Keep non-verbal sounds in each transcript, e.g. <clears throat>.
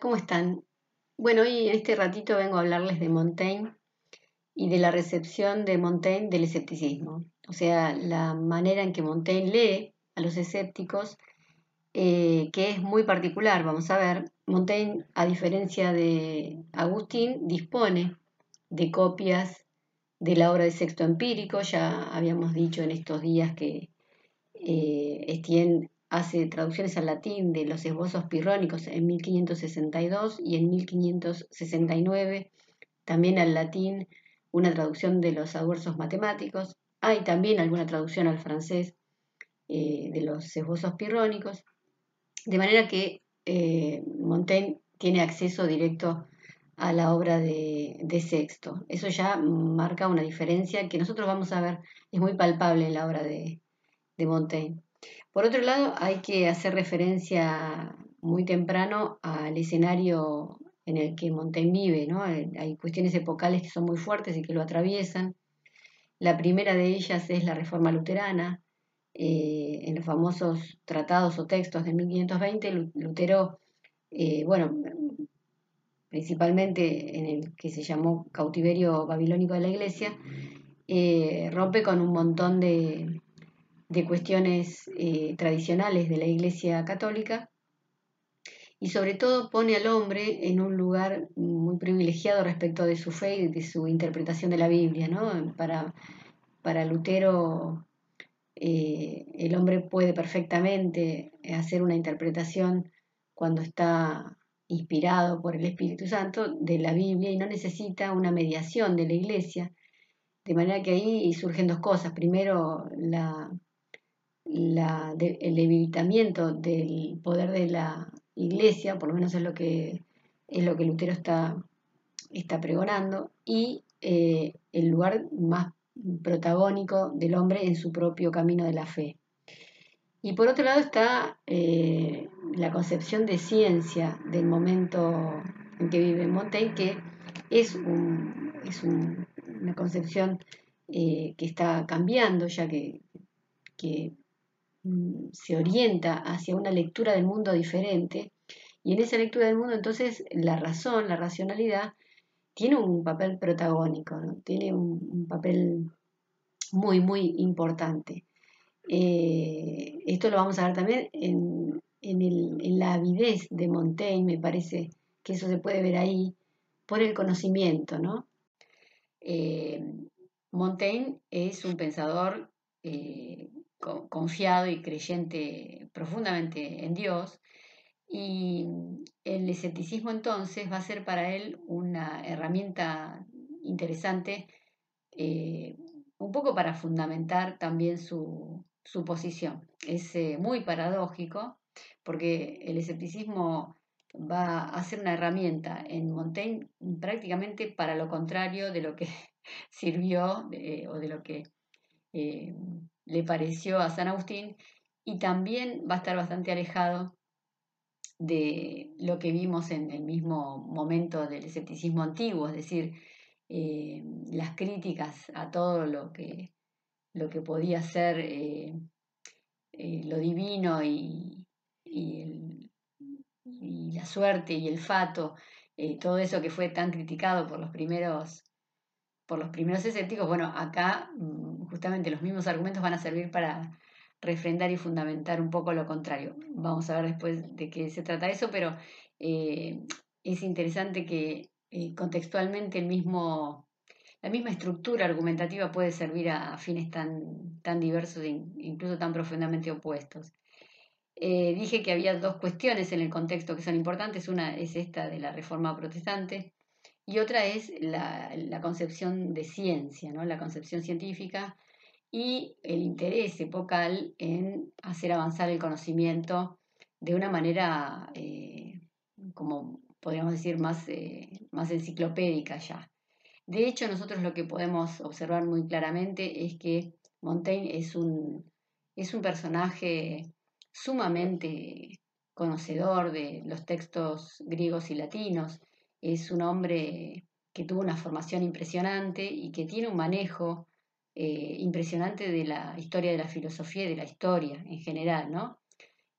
¿cómo están? Bueno, hoy en este ratito vengo a hablarles de Montaigne y de la recepción de Montaigne del escepticismo. O sea, la manera en que Montaigne lee a los escépticos, eh, que es muy particular, vamos a ver. Montaigne, a diferencia de Agustín, dispone de copias de la obra de Sexto Empírico. Ya habíamos dicho en estos días que eh, Estienne hace traducciones al latín de los esbozos pirrónicos en 1562 y en 1569, también al latín una traducción de los adversos matemáticos, hay también alguna traducción al francés eh, de los esbozos pirrónicos, de manera que eh, Montaigne tiene acceso directo a la obra de, Sexto. Eso ya marca una diferencia que nosotros vamos a ver, es muy palpable en la obra de Montaigne. Por otro lado, hay que hacer referencia muy temprano al escenario en el que Montaigne vive, ¿no? Hay cuestiones epocales que son muy fuertes y que lo atraviesan. La primera de ellas es la Reforma Luterana. Eh, en los famosos tratados o textos de 1520, Lutero, eh, bueno, principalmente en el que se llamó cautiverio babilónico de la Iglesia, eh, rompe con un montón de, de cuestiones eh, tradicionales de la Iglesia Católica y sobre todo pone al hombre en un lugar muy privilegiado respecto de su fe y de su interpretación de la Biblia. ¿no? Para, para Lutero eh, el hombre puede perfectamente hacer una interpretación cuando está inspirado por el Espíritu Santo de la Biblia y no necesita una mediación de la Iglesia. De manera que ahí surgen dos cosas. Primero, la, el debilitamiento del poder de la iglesia, por lo menos es lo que, es lo que Lutero está, está pregonando, y eh, el lugar más protagónico del hombre en su propio camino de la fe. Y por otro lado está eh, la concepción de ciencia del momento en que vive Montaigne, que es, es una concepción eh, que está cambiando, ya que, que se orienta hacia una lectura del mundo diferente y en esa lectura del mundo entonces la razón, la racionalidad, tiene un papel protagónico, tiene un, papel muy, muy importante. Eh, esto lo vamos a ver también en, la avidez de Montaigne, me parece que eso se puede ver ahí, por el conocimiento. ¿no? Eh, Montaigne es un pensador eh, confiado y creyente profundamente en Dios. Y el escepticismo entonces va a ser para él una herramienta interesante, eh, un poco para fundamentar también su, posición. Es eh, muy paradójico porque el escepticismo va a ser una herramienta en Montaigne prácticamente para lo contrario de lo que <laughs> sirvió o de lo que le pareció a San Agustín y también va a estar bastante alejado de lo que vimos en el mismo momento del escepticismo antiguo, es decir, eh, las críticas a todo lo que, lo que podía ser eh, eh, lo divino y, y, la suerte y el fato, todo eso que fue tan criticado por los primeros por los primeros escépticos, bueno, acá mm, justamente los mismos argumentos van a servir para refrendar y fundamentar un poco lo contrario. Vamos a ver después de qué se trata eso, pero eh, es interesante que eh, contextualmente el mismo, la misma estructura argumentativa puede servir a, fines tan, tan diversos e incluso tan profundamente opuestos. Eh, dije que había dos cuestiones en el contexto que son importantes. Una es esta de la reforma protestante, y otra es la, concepción de ciencia, ¿no? la concepción científica y el interés epocal en hacer avanzar el conocimiento de una manera, eh, como podríamos decir, más, eh, más enciclopédica ya. De hecho, nosotros lo que podemos observar muy claramente es que Montaigne es un, es un personaje sumamente conocedor de los textos griegos y latinos, es un hombre que tuvo una formación impresionante y que tiene un manejo eh, impresionante de la historia de la filosofía y de la historia en general, ¿no?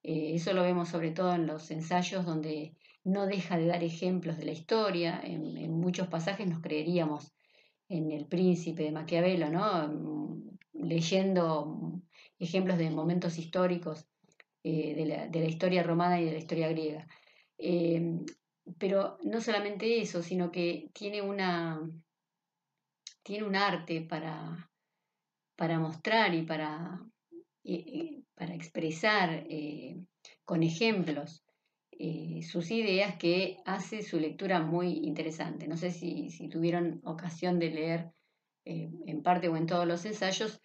Eh, eso lo vemos sobre todo en los ensayos donde no deja de dar ejemplos de la historia. En, muchos pasajes nos creeríamos en el príncipe de Maquiavelo, ¿no? Leyendo ejemplos de momentos históricos eh, de, la, historia romana y de la historia griega. Pero no solamente eso, sino que tiene una tiene un arte para, para mostrar y para, para expresar eh, con ejemplos eh, sus ideas que hace su lectura muy interesante. No sé si, tuvieron ocasión de leer eh, en parte o en todos los ensayos.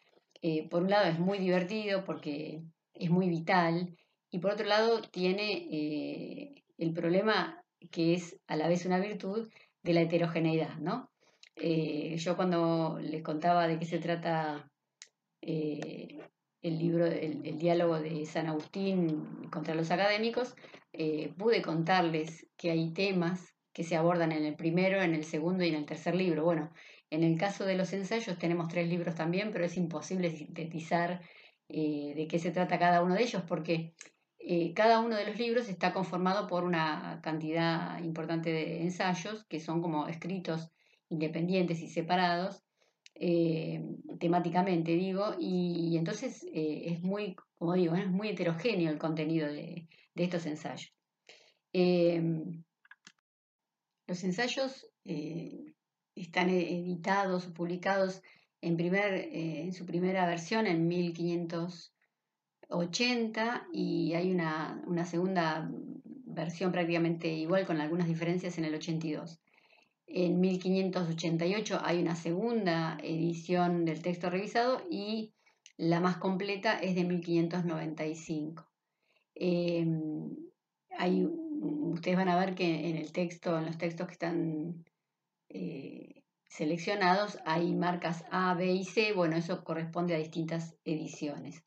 por un lado es muy divertido porque es muy vital y por otro lado tiene el problema que es a la vez una virtud de la heterogeneidad, ¿no? yo cuando les contaba de qué se trata el libro, el, diálogo de San Agustín contra los académicos, eh, pude contarles que hay temas que se abordan en el primero, en el segundo y en el tercer libro. Bueno, en el caso de los ensayos tenemos tres libros también, pero es imposible sintetizar eh, de qué se trata cada uno de ellos porque eh, cada uno de los libros está conformado por una cantidad importante de ensayos que son como escritos independientes y separados eh, temáticamente, digo, y, entonces eh, es muy, como digo, es muy heterogéneo el contenido de, estos ensayos. Los ensayos están editados o publicados en, primer, en su primera versión en 1580 y hay una, una segunda versión prácticamente igual con algunas diferencias en el 82. En 1588 hay una segunda edición del texto revisado y la más completa es de 1595. Em, hay, ustedes van a ver que en el texto, en los textos que están eh, seleccionados, hay marcas A, B y C. Bueno, eso corresponde a distintas ediciones.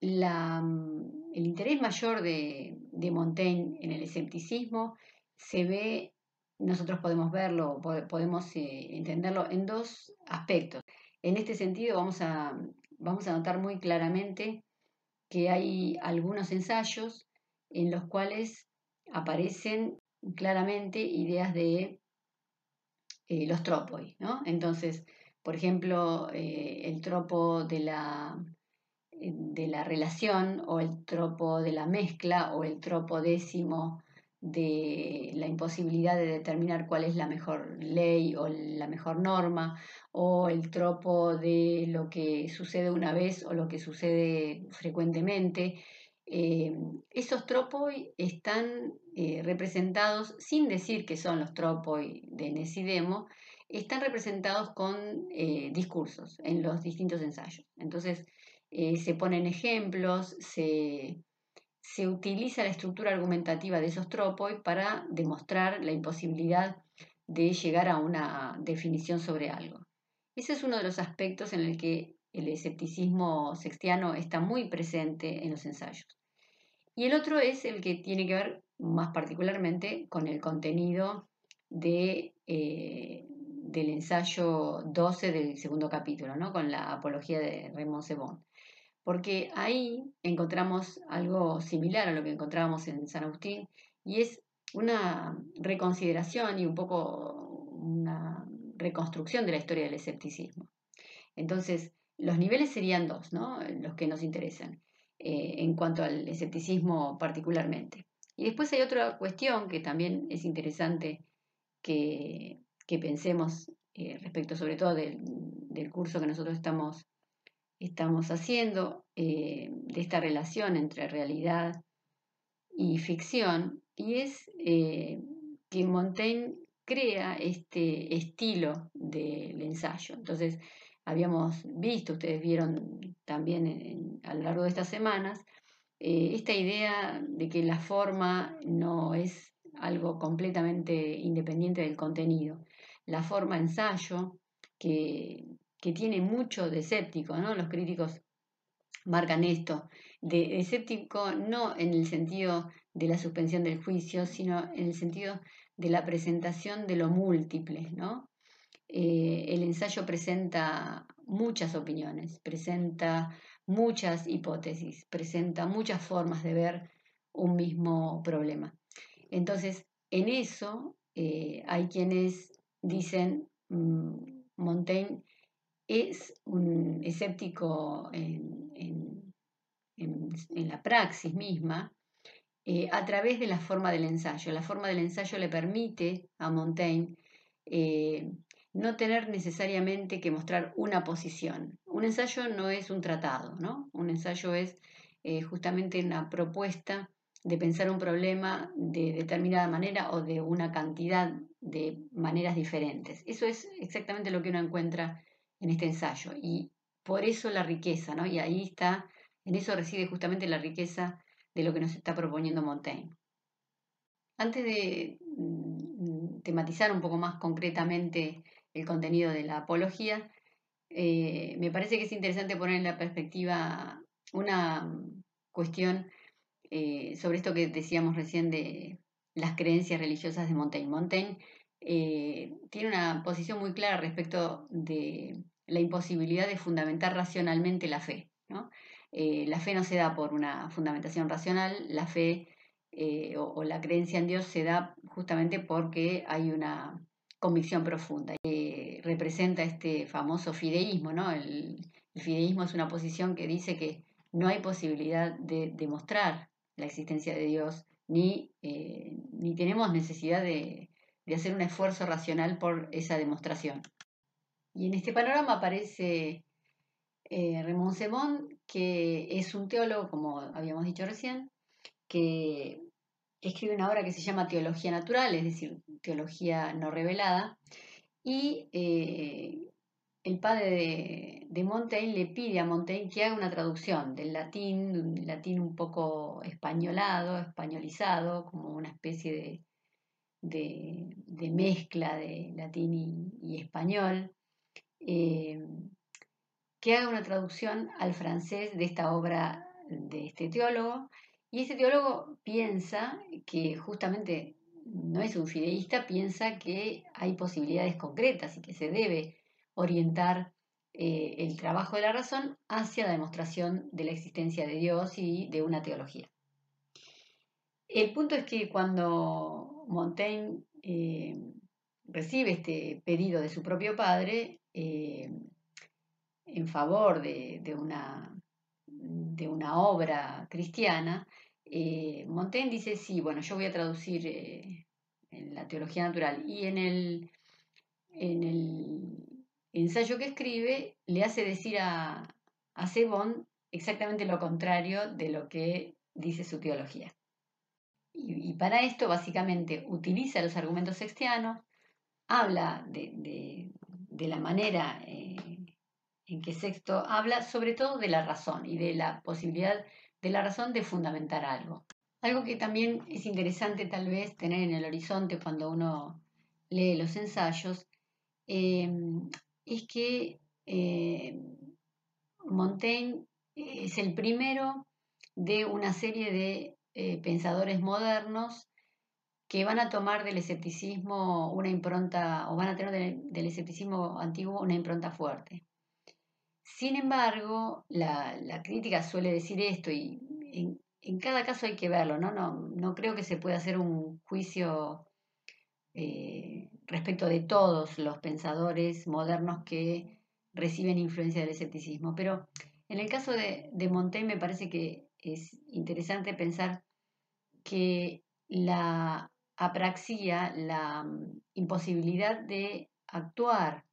El interés mayor de, de Montaigne en el escepticismo se ve nosotros podemos verlo, podemos eh, entenderlo en dos aspectos. En este sentido vamos a, vamos a notar muy claramente que hay algunos ensayos en los cuales aparecen claramente ideas de eh, los tropoi. Entonces, por ejemplo, eh, el tropo de la, de la relación o el tropo de la mezcla o el tropo décimo de la imposibilidad de determinar cuál es la mejor ley o la mejor norma, o el tropo de lo que sucede una vez o lo que sucede frecuentemente. Eh, esos tropos están eh, representados, sin decir que son los tropos de Nesidemo, están representados con eh, discursos en los distintos ensayos. Entonces, se ponen ejemplos, se, se utiliza la estructura argumentativa de esos tropos para demostrar la imposibilidad de llegar a una definición sobre algo. Ese es uno de los aspectos en el que el escepticismo sextiano está muy presente en los ensayos. Y el otro es el que tiene que ver más particularmente con el contenido de, eh, del ensayo 12 del segundo capítulo, ¿no? con la apología de Raymond Sebon porque ahí encontramos algo similar a lo que encontrábamos en San Agustín y es una reconsideración y un poco una reconstrucción de la historia del escepticismo. Entonces, los niveles serían dos, ¿no? los que nos interesan eh, en cuanto al escepticismo particularmente. Y después hay otra cuestión que también es interesante que, pensemos eh, respecto sobre todo del, del curso que nosotros estamos estamos haciendo eh, de esta relación entre realidad y ficción, y es eh, que Montaigne crea este estilo del ensayo. Entonces, habíamos visto, ustedes vieron también a lo largo de estas semanas, eh, esta idea de que la forma no es algo completamente independiente del contenido. La forma ensayo, que que tiene mucho de escéptico, ¿no? Los críticos marcan esto, de escéptico no en el sentido de la suspensión del juicio, sino en el sentido de la presentación de lo múltiple, ¿no? Eh, el ensayo presenta muchas opiniones, presenta muchas hipótesis, presenta muchas formas de ver un mismo problema. Entonces, en eso eh, hay quienes dicen, mm, Montaigne es un escéptico en, la praxis misma, eh, a través de la forma del ensayo. La forma del ensayo le permite a Montaigne eh, no tener necesariamente que mostrar una posición. Un ensayo no es un tratado, ¿no? Un ensayo es justamente una propuesta de pensar un problema de determinada manera o de una cantidad de maneras diferentes. Eso es exactamente lo que uno encuentra en este ensayo y por eso la riqueza, ¿no? Y ahí está, en eso reside justamente la riqueza de lo que nos está proponiendo Montaigne. Antes de mm, tematizar un poco más concretamente el contenido de la apología, eh, me parece que es interesante poner en la perspectiva una cuestión eh, sobre esto que decíamos recién de las creencias religiosas de. Montaigne eh, tiene una posición muy clara respecto de la imposibilidad de fundamentar racionalmente la fe. Eh, la fe no se da por una fundamentación racional, la fe o, la creencia en Dios se da justamente porque hay una convicción profunda. representa este famoso fideísmo. ¿no? El, fideísmo es una posición que dice que no hay posibilidad de demostrar la existencia de Dios, ni, eh, ni tenemos necesidad de, hacer un esfuerzo racional por esa demostración. Y en este panorama aparece eh, Raymond Sebon, que es un teólogo, como habíamos dicho recién, que escribe una obra que se llama Teología Natural, es decir, teología no revelada, y eh, el padre de, Montaigne le pide a Montaigne que haga una traducción del latín, un latín un poco españolado, españolizado, como una especie de, mezcla de latín y, español, eh, que haga una traducción al francés de esta obra de este teólogo. Y ese teólogo piensa que justamente no es un fideísta, piensa que hay posibilidades concretas y que se debe orientar eh, el trabajo de la razón hacia la demostración de la existencia de Dios y de una teología. El punto es que cuando Montaigne eh, recibe este pedido de su propio padre eh, en favor de, una, de, una, obra cristiana, Montaigne dice, sí, bueno, yo voy a traducir en la teología natural y en el, en el ensayo que escribe le hace decir a, a Sebon exactamente lo contrario de lo que dice su teología. Y, para esto básicamente utiliza los argumentos sextianos, habla de, la manera eh, en que Sexto habla sobre todo de la razón y de la posibilidad de la razón de fundamentar algo. Algo que también es interesante tal vez tener en el horizonte cuando uno lee los ensayos, eh, es que eh, Montaigne es el primero de una serie de eh, pensadores modernos que van a tomar del escepticismo una impronta, o van a tener del, escepticismo antiguo una impronta fuerte. Sin embargo, la, crítica suele decir esto y en, cada caso hay que verlo, ¿no? No, no creo que se pueda hacer un juicio eh, respecto de todos los pensadores modernos que reciben influencia del escepticismo. Pero en el caso de, Montaigne me parece que es interesante pensar que la apraxia, la mm, imposibilidad de actuar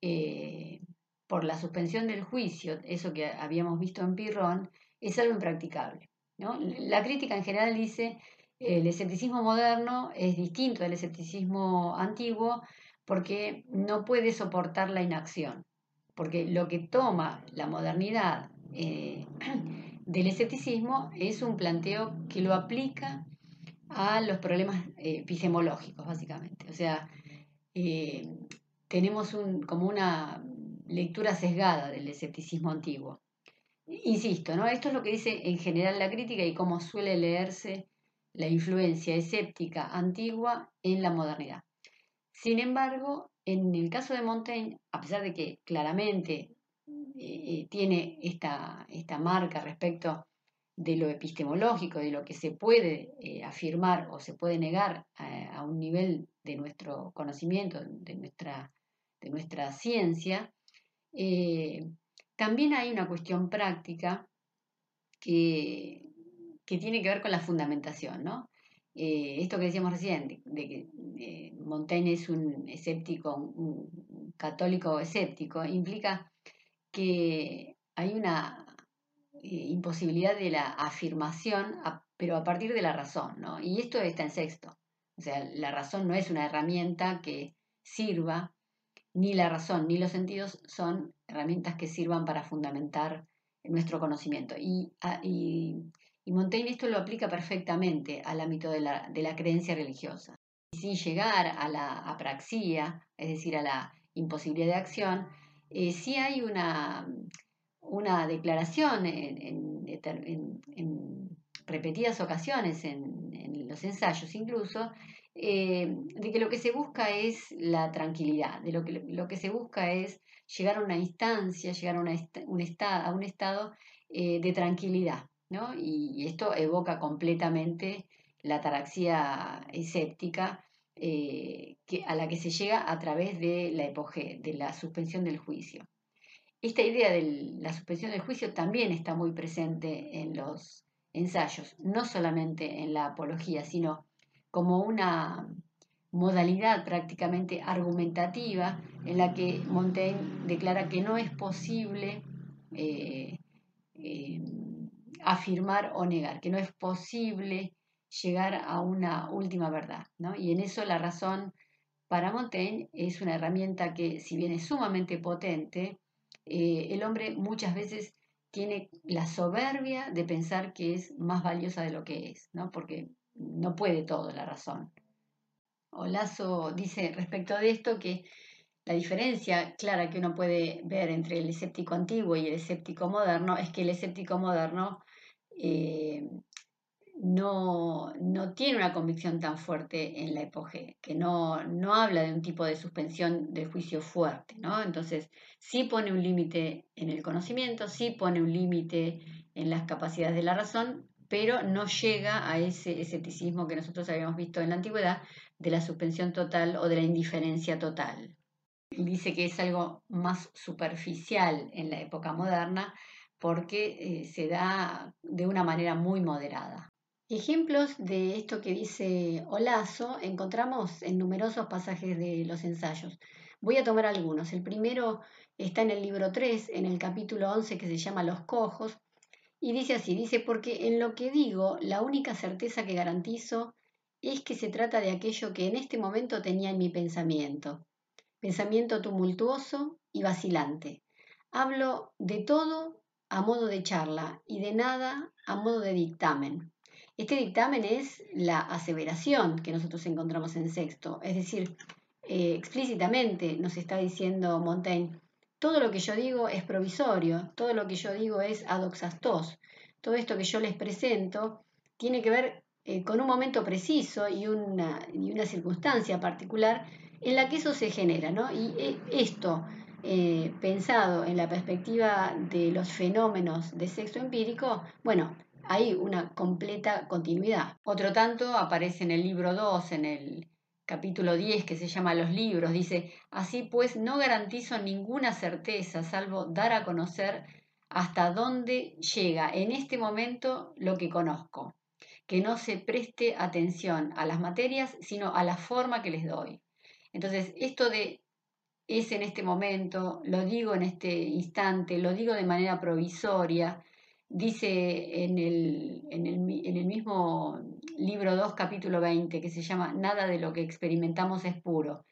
eh, por la suspensión del juicio, eso que habíamos visto en Pirrón, es algo impracticable. La crítica en general dice el escepticismo moderno es distinto del escepticismo antiguo porque no puede soportar la inacción, porque lo que toma la modernidad eh, <clears throat> del escepticismo es un planteo que lo aplica a los problemas eh, epistemológicos, básicamente. O sea, eh, tenemos un, como una lectura sesgada del escepticismo antiguo. Insisto, ¿no? Esto es lo que dice en general la crítica y cómo suele leerse la influencia escéptica antigua en la modernidad. Sin embargo, en el caso de Montaigne, a pesar de que claramente eh, tiene esta, esta, marca respecto de lo epistemológico, de lo que se puede eh, afirmar o se puede negar a, un nivel de nuestro conocimiento, de nuestra, de nuestra ciencia, eh, también hay una cuestión práctica que, que, tiene que ver con la fundamentación, ¿no? Esto que decíamos recién, de, que Montaigne es un escéptico, un católico escéptico, implica que hay una eh, imposibilidad de la afirmación, pero a partir de la razón, ¿no? Y esto está en sexto. O sea, la razón no es una herramienta que sirva, ni la razón ni los sentidos son herramientas que sirvan para fundamentar nuestro conocimiento. Y, Montaigne esto lo aplica perfectamente al ámbito de la, de la creencia religiosa. Y sin llegar a la apraxia, es decir, a la imposibilidad de acción, eh, sí hay una, una declaración en, repetidas ocasiones en, los ensayos incluso, eh, de que lo que se busca es la tranquilidad, de lo que, lo que se busca es llegar a una instancia, llegar a, un, estado, a un estado eh, de tranquilidad. ¿no? Y, esto evoca completamente la ataraxia escéptica eh, que, a la que se llega a través de la epoge, de la suspensión del juicio. Esta idea de la suspensión del juicio también está muy presente en los ensayos, no solamente en la apología, sino como una modalidad prácticamente argumentativa en la que Montaigne declara que no es posible eh, eh, afirmar o negar, que no es posible llegar a una última verdad. Y en eso la razón para Montaigne es una herramienta que, si bien es sumamente potente, eh, el hombre muchas veces tiene la soberbia de pensar que es más valiosa de lo que es, ¿no? porque no puede todo la razón. Olazo dice respecto de esto que la diferencia clara que uno puede ver entre el escéptico antiguo y el escéptico moderno es que el escéptico moderno eh, no, no, tiene una convicción tan fuerte en la epoge, que no, no habla de un tipo de suspensión del juicio fuerte, ¿no? Entonces, sí pone un límite en el conocimiento, sí pone un límite en las capacidades de la razón, pero no llega a ese escepticismo que nosotros habíamos visto en la antigüedad de la suspensión total o de la indiferencia total. Dice que es algo más superficial en la época moderna porque eh, se da de una manera muy moderada. Ejemplos de esto que dice Olazo encontramos en numerosos pasajes de los ensayos. Voy a tomar algunos. El primero está en el libro 3, en el capítulo 11 que se llama Los cojos, y dice así, dice, porque en lo que digo, la única certeza que garantizo es que se trata de aquello que en este momento tenía en mi pensamiento, pensamiento tumultuoso y vacilante. Hablo de todo a modo de charla y de nada a modo de dictamen. Este dictamen es la aseveración que nosotros encontramos en sexto, es decir, eh, explícitamente nos está diciendo Montaigne, todo lo que yo digo es provisorio, todo lo que yo digo es adoxastos, todo esto que yo les presento tiene que ver eh, con un momento preciso y una, y una, circunstancia particular en la que eso se genera, ¿no? Y eh, esto, pensado en la perspectiva de los fenómenos de sexo empírico, bueno, hay una completa continuidad. Otro tanto aparece en el libro 2, en el capítulo 10, que se llama Los libros, dice, así pues no garantizo ninguna certeza, salvo dar a conocer hasta dónde llega en este momento lo que conozco, que no se preste atención a las materias, sino a la forma que les doy. Entonces, esto de es en este momento, lo digo en este instante, lo digo de manera provisoria, dice en el, en el, mismo libro 2, capítulo 20, que se llama Nada de lo que experimentamos es puro.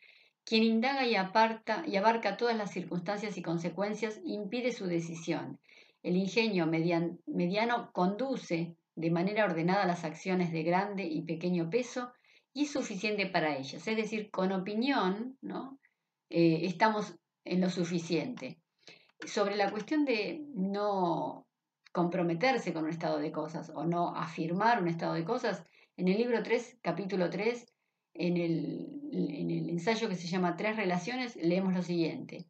Quien indaga y, aparta, y abarca todas las circunstancias y consecuencias impide su decisión. El ingenio mediano conduce de manera ordenada las acciones de grande y pequeño peso y es suficiente para ellas. Es decir, con opinión ¿no? Eh, estamos en lo suficiente. Sobre la cuestión de no comprometerse con un estado de cosas o no afirmar un estado de cosas, en el libro 3, capítulo 3, en el, en el ensayo que se llama Tres relaciones, leemos lo siguiente.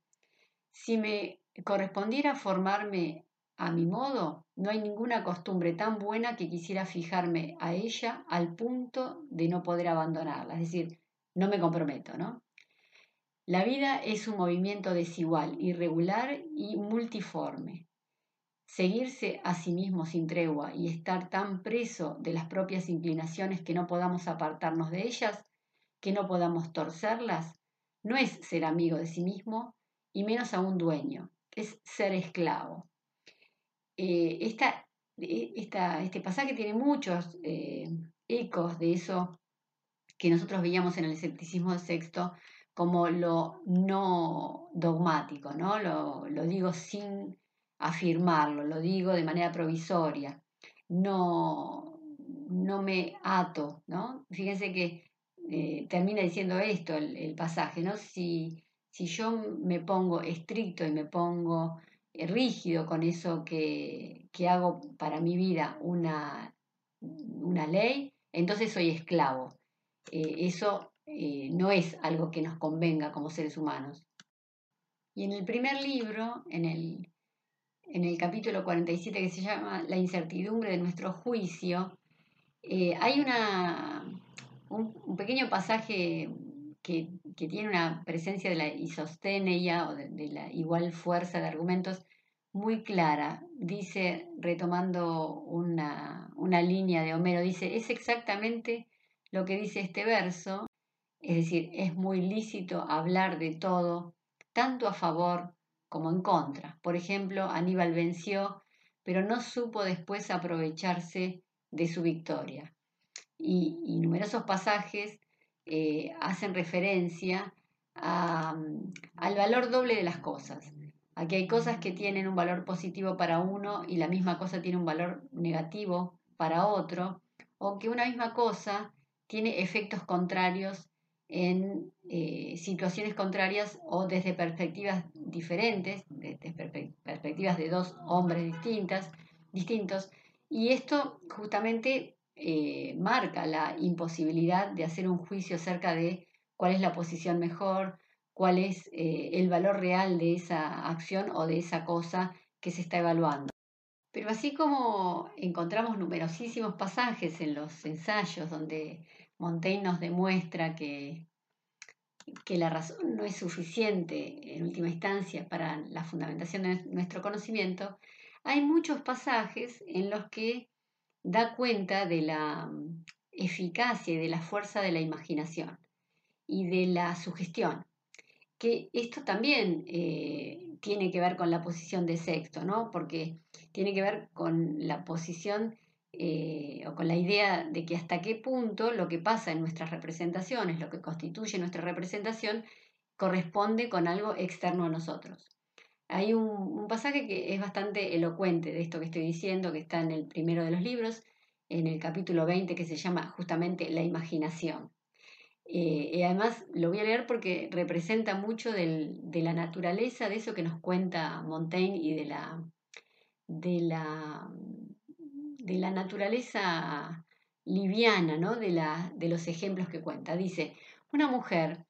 Si me correspondiera formarme a mi modo, no hay ninguna costumbre tan buena que quisiera fijarme a ella al punto de no poder abandonarla, es decir, no me comprometo, ¿no? La vida es un movimiento desigual, irregular y multiforme. Seguirse a sí mismo sin tregua y estar tan preso de las propias inclinaciones que no podamos apartarnos de ellas, que no podamos torcerlas, no es ser amigo de sí mismo y menos aún dueño, es ser esclavo. Eh, eh, este pasaje tiene muchos eh, ecos de eso que nosotros veíamos en el escepticismo sexto como lo no dogmático, ¿no? Lo, lo digo sin afirmarlo, lo digo de manera provisoria, no, no me ato, ¿no? Fíjense que eh, termina diciendo esto el, pasaje, ¿no? Si, si, yo me pongo estricto y me pongo eh, rígido con eso que, que, hago para mi vida una, una ley, entonces soy esclavo. Eh, eso no es algo que nos convenga como seres humanos. Y en el primer libro, en el en el capítulo 47 que se llama La incertidumbre de nuestro juicio, eh, hay una, un, pequeño pasaje que, tiene una presencia de la isostenia o de, la igual fuerza de argumentos muy clara. Dice, retomando una, una línea de Homero, dice, es exactamente lo que dice este verso, es decir, es muy lícito hablar de todo, tanto a favor como en contra. Por ejemplo, Aníbal venció, pero no supo después aprovecharse de su victoria. Y, numerosos pasajes eh, hacen referencia al valor doble de las cosas. Aquí hay cosas que tienen un valor positivo para uno y la misma cosa tiene un valor negativo para otro, o que una misma cosa tiene efectos contrarios en eh, situaciones contrarias o desde perspectivas diferentes, desde perspectivas de dos hombres distintas, distintos, y esto justamente eh, marca la imposibilidad de hacer un juicio acerca de cuál es la posición mejor, cuál es eh, el valor real de esa acción o de esa cosa que se está evaluando. Pero así como encontramos numerosísimos pasajes en los ensayos donde Montaigne nos demuestra que, que la razón no es suficiente en última instancia para la fundamentación de nuestro conocimiento, hay muchos pasajes en los que da cuenta de la mm, eficacia y de la fuerza de la imaginación y de la sugestión, que esto también eh, tiene que ver con la posición de sexto, ¿no? porque tiene que ver con la posición eh, o con la idea de que hasta qué punto lo que pasa en nuestras representaciones, lo que constituye nuestra representación, corresponde con algo externo a nosotros. Hay un, pasaje que es bastante elocuente de esto que estoy diciendo, que está en el primero de los libros, en el capítulo 20, que se llama justamente la imaginación. Eh, y además lo voy a leer porque representa mucho de la naturaleza de eso que nos cuenta Montaigne y de la, de la de la naturaleza liviana, ¿no? de, la, de los ejemplos que cuenta. Dice, una mujer,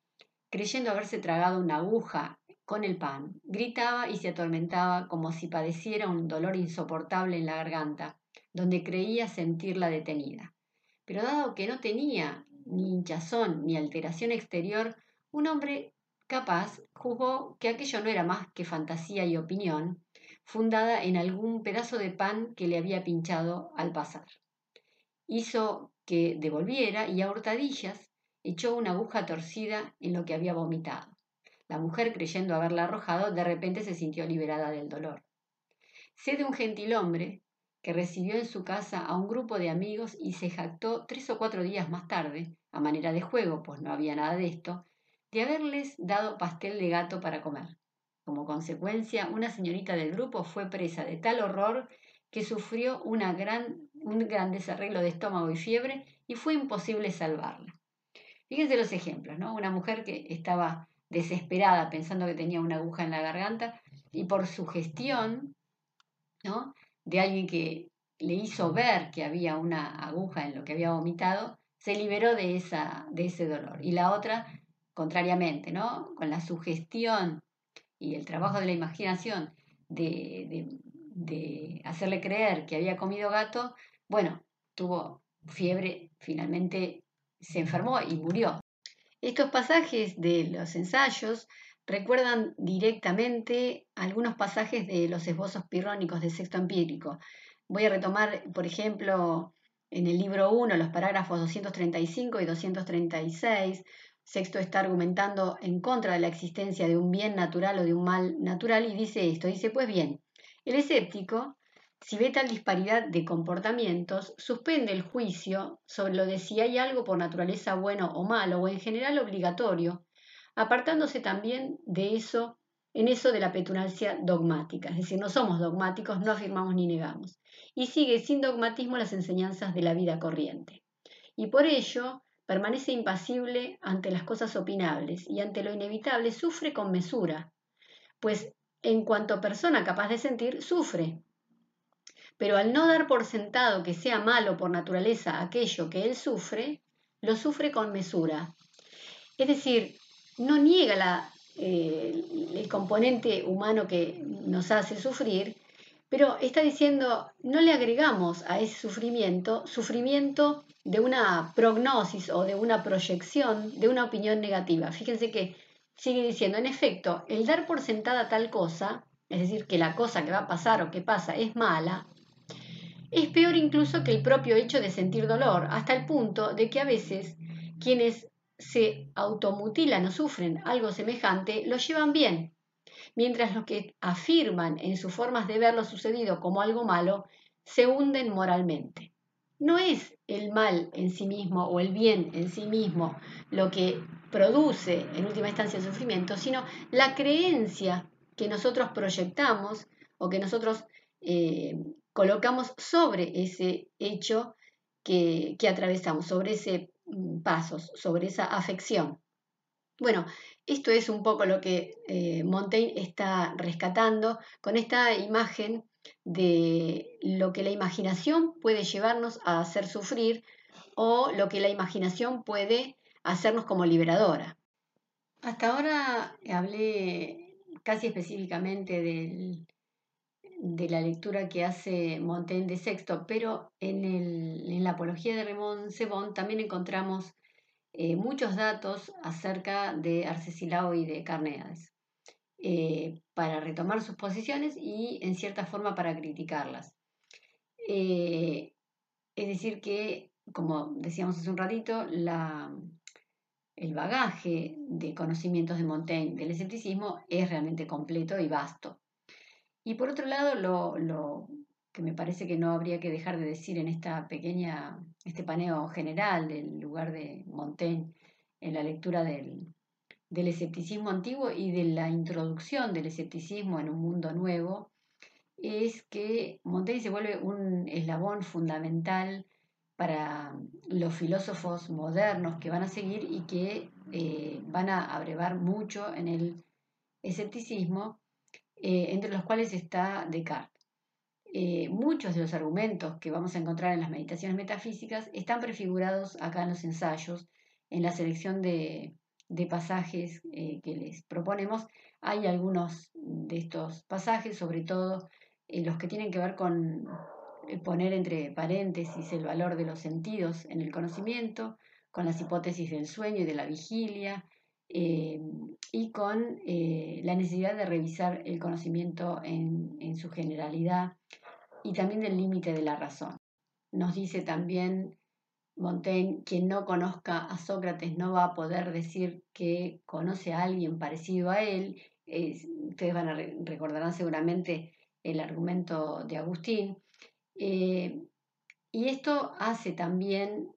creyendo haberse tragado una aguja con el pan, gritaba y se atormentaba como si padeciera un dolor insoportable en la garganta, donde creía sentirla detenida. Pero dado que no tenía ni hinchazón ni alteración exterior, un hombre capaz juzgó que aquello no era más que fantasía y opinión, fundada en algún pedazo de pan que le había pinchado al pasar. Hizo que devolviera y a hurtadillas echó una aguja torcida en lo que había vomitado. La mujer, creyendo haberla arrojado, de repente se sintió liberada del dolor. Sé de un gentilhombre que recibió en su casa a un grupo de amigos y se jactó tres o cuatro días más tarde, a manera de juego, pues no había nada de esto, de haberles dado pastel de gato para comer. Como consecuencia, una señorita del grupo fue presa de tal horror que sufrió un gran desarreglo de estómago y fiebre y fue imposible salvarla. Fíjense los ejemplos, ¿no? Una mujer que estaba desesperada pensando que tenía una aguja en la garganta y por su gestión, ¿no? De alguien que le hizo ver que había una aguja en lo que había vomitado, se liberó de, esa, de ese dolor. Y la otra, contrariamente, ¿no? Con la sugestión y el trabajo de la imaginación de, hacerle creer que había comido gato, bueno, tuvo fiebre, finalmente se enfermó y murió. Estos pasajes de los ensayos recuerdan directamente algunos pasajes de los esbozos pirrónicos de sexto empírico. Voy a retomar, por ejemplo, en el libro 1, los parágrafos 235 y 236. Sexto está argumentando en contra de la existencia de un bien natural o de un mal natural y dice esto, dice, pues bien, el escéptico, si ve tal disparidad de comportamientos, suspende el juicio sobre lo de si hay algo por naturaleza bueno o malo o en general obligatorio, apartándose también de eso, en eso de la petulancia dogmática, es decir, no somos dogmáticos, no afirmamos ni negamos, y sigue sin dogmatismo las enseñanzas de la vida corriente. Y por ello permanece impasible ante las cosas opinables y ante lo inevitable sufre con mesura, pues en cuanto persona capaz de sentir, sufre. Pero al no dar por sentado que sea malo por naturaleza aquello que él sufre, lo sufre con mesura. Es decir, no niega eh, el componente humano que nos hace sufrir, pero está diciendo, no le agregamos a ese sufrimiento sufrimiento de una prognosis o de una proyección de una opinión negativa. Fíjense que sigue diciendo, en efecto, el dar por sentada tal cosa, es decir, que la cosa que va a pasar o que pasa es mala, es peor incluso que el propio hecho de sentir dolor, hasta el punto de que a veces quienes se automutilan o sufren algo semejante, lo llevan bien, mientras los que afirman en sus formas de ver lo sucedido como algo malo, se hunden moralmente. No es el mal en sí mismo o el bien en sí mismo lo que produce en última instancia el sufrimiento, sino la creencia que nosotros proyectamos o que nosotros eh, colocamos sobre ese hecho que, que atravesamos, sobre ese Mm, pasos sobre esa afección. Bueno, esto es un poco lo que eh, Montaigne está rescatando con esta imagen de lo que la imaginación puede llevarnos a hacer sufrir o lo que la imaginación puede hacernos como liberadora. Hasta ahora hablé casi específicamente de la lectura que hace Montaigne de Sexto, pero en, en la apología de Raymond Sebon también encontramos eh, muchos datos acerca de Arcesilao y de Carneades, eh, para retomar sus posiciones y en cierta forma para criticarlas. Eh, es decir, que, como decíamos hace un ratito, la, el bagaje de conocimientos de Montaigne del escepticismo es realmente completo y vasto. Y por otro lado, lo, que me parece que no habría que dejar de decir en esta pequeña, este paneo general del lugar de Montaigne en la lectura del, del escepticismo antiguo y de la introducción del escepticismo en un mundo nuevo, es que Montaigne se vuelve un eslabón fundamental para los filósofos modernos que van a seguir y que eh, van a abrevar mucho en el escepticismo eh, entre los cuales está Descartes. Eh, muchos de los argumentos que vamos a encontrar en las meditaciones metafísicas están prefigurados acá en los ensayos, en la selección de, pasajes eh, que les proponemos. Hay algunos de estos pasajes, sobre todo los que tienen que ver con poner entre paréntesis el valor de los sentidos en el conocimiento, con las hipótesis del sueño y de la vigilia, eh, y con eh, la necesidad de revisar el conocimiento en, su generalidad y también del límite de la razón. Nos dice también Montaigne, quien no conozca a Sócrates no va a poder decir que conoce a alguien parecido a él. ustedes van a recordarán seguramente el argumento de Agustín. Eh, y esto hace también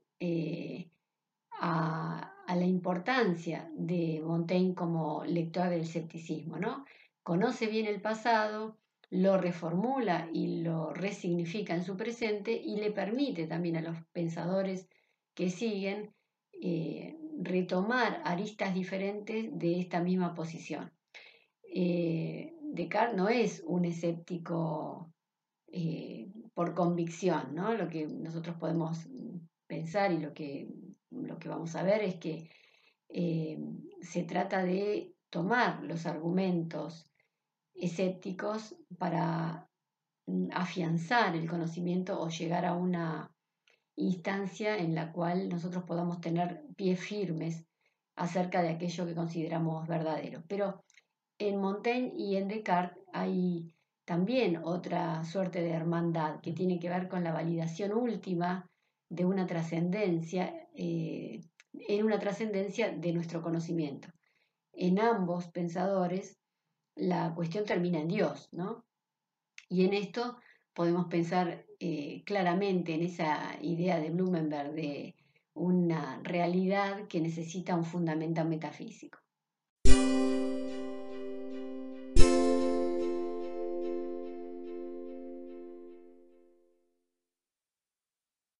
a, a la importancia de Montaigne como lector del escepticismo, ¿no? Conoce bien el pasado, lo reformula y lo resignifica en su presente y le permite también a los pensadores que siguen eh, retomar aristas diferentes de esta misma posición. Eh, Descartes no es un escéptico eh, por convicción, ¿no? Lo que nosotros podemos pensar y lo que lo que vamos a ver es que eh, se trata de tomar los argumentos escépticos para mm, afianzar el conocimiento o llegar a una instancia en la cual nosotros podamos tener pies firmes acerca de aquello que consideramos verdadero. Pero en Montaigne y en Descartes hay también otra suerte de hermandad que tiene que ver con la validación última de una trascendencia, eh, en una trascendencia de nuestro conocimiento. En ambos pensadores la cuestión termina en Dios, ¿no? Y en esto podemos pensar eh, claramente en esa idea de Blumenberg de una realidad que necesita un fundamento metafísico.